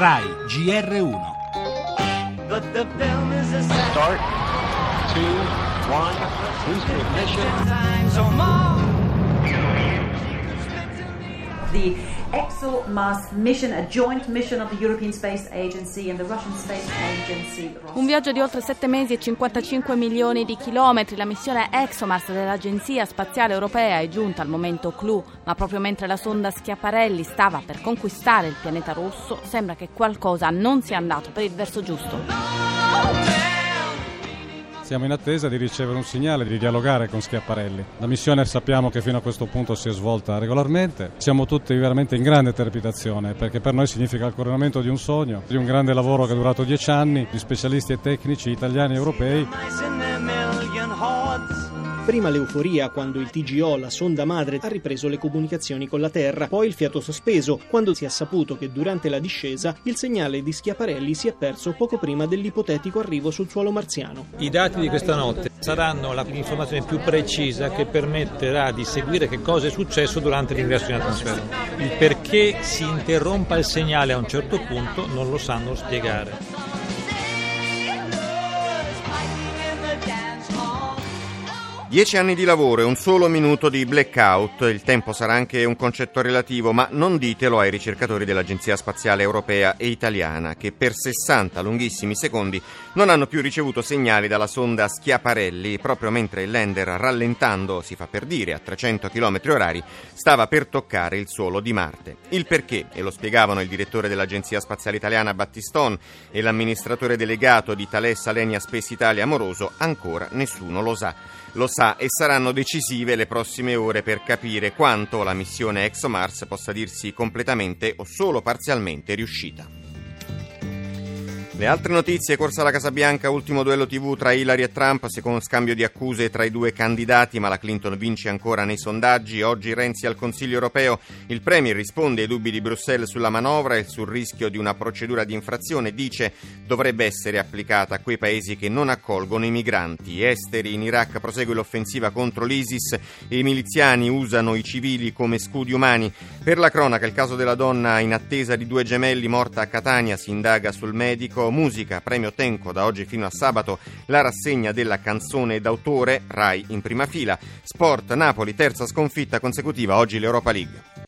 RAI GR1 Start. Two, one, booster ignition. the ExoMars mission, a joint mission of the European Space Agency and the Russian Space Agency. Un viaggio di oltre 7 mesi e 55 milioni di chilometri. La missione ExoMars dell'Agenzia Spaziale Europea è giunta al momento clou, ma proprio mentre la sonda Schiaparelli stava per conquistare il pianeta rosso, sembra che qualcosa non sia andato per il verso giusto. Siamo in attesa di ricevere un segnale, di dialogare con Schiaparelli. La missione sappiamo che fino a questo punto si è svolta regolarmente. Siamo tutti veramente in grande trepidazione perché per noi significa il coronamento di un sogno, di un grande lavoro che è durato dieci anni, di specialisti e tecnici italiani e europei. Prima l'euforia quando il TGO, la sonda madre, ha ripreso le comunicazioni con la Terra, poi il fiato sospeso quando si è saputo che durante la discesa il segnale di Schiaparelli si è perso poco prima dell'ipotetico arrivo sul suolo marziano. I dati di questa notte saranno l'informazione più precisa che permetterà di seguire che cosa è successo durante l'ingresso in atmosfera. Il perché si interrompa il segnale a un certo punto non lo sanno spiegare. Dieci anni di lavoro e un solo minuto di blackout. Il tempo sarà anche un concetto relativo, ma non ditelo ai ricercatori dell'Agenzia Spaziale Europea e Italiana, che per 60 lunghissimi secondi non hanno più ricevuto segnali dalla sonda Schiaparelli, proprio mentre il lander, rallentando, si fa per dire, a 300 km orari, stava per toccare il suolo di Marte. Il perché, e lo spiegavano il direttore dell'Agenzia Spaziale Italiana Battiston e l'amministratore delegato di Thales Alenia Space Italia Amoroso, ancora nessuno lo sa lo sa e saranno decisive le prossime ore per capire quanto la missione ExoMars possa dirsi completamente o solo parzialmente riuscita. Le altre notizie, corsa alla Casa Bianca, ultimo duello TV tra Hillary e Trump, secondo scambio di accuse tra i due candidati, ma la Clinton vince ancora nei sondaggi. Oggi Renzi al Consiglio europeo, il Premier risponde ai dubbi di Bruxelles sulla manovra e sul rischio di una procedura di infrazione, dice dovrebbe essere applicata a quei paesi che non accolgono i migranti. Esteri, in Iraq prosegue l'offensiva contro l'ISIS i miliziani usano i civili come scudi umani. Per la cronaca, il caso della donna in attesa di due gemelli morta a Catania si indaga sul medico musica, premio Tenco da oggi fino a sabato, la rassegna della canzone d'autore, Rai in prima fila. Sport, Napoli, terza sconfitta consecutiva, oggi l'Europa League.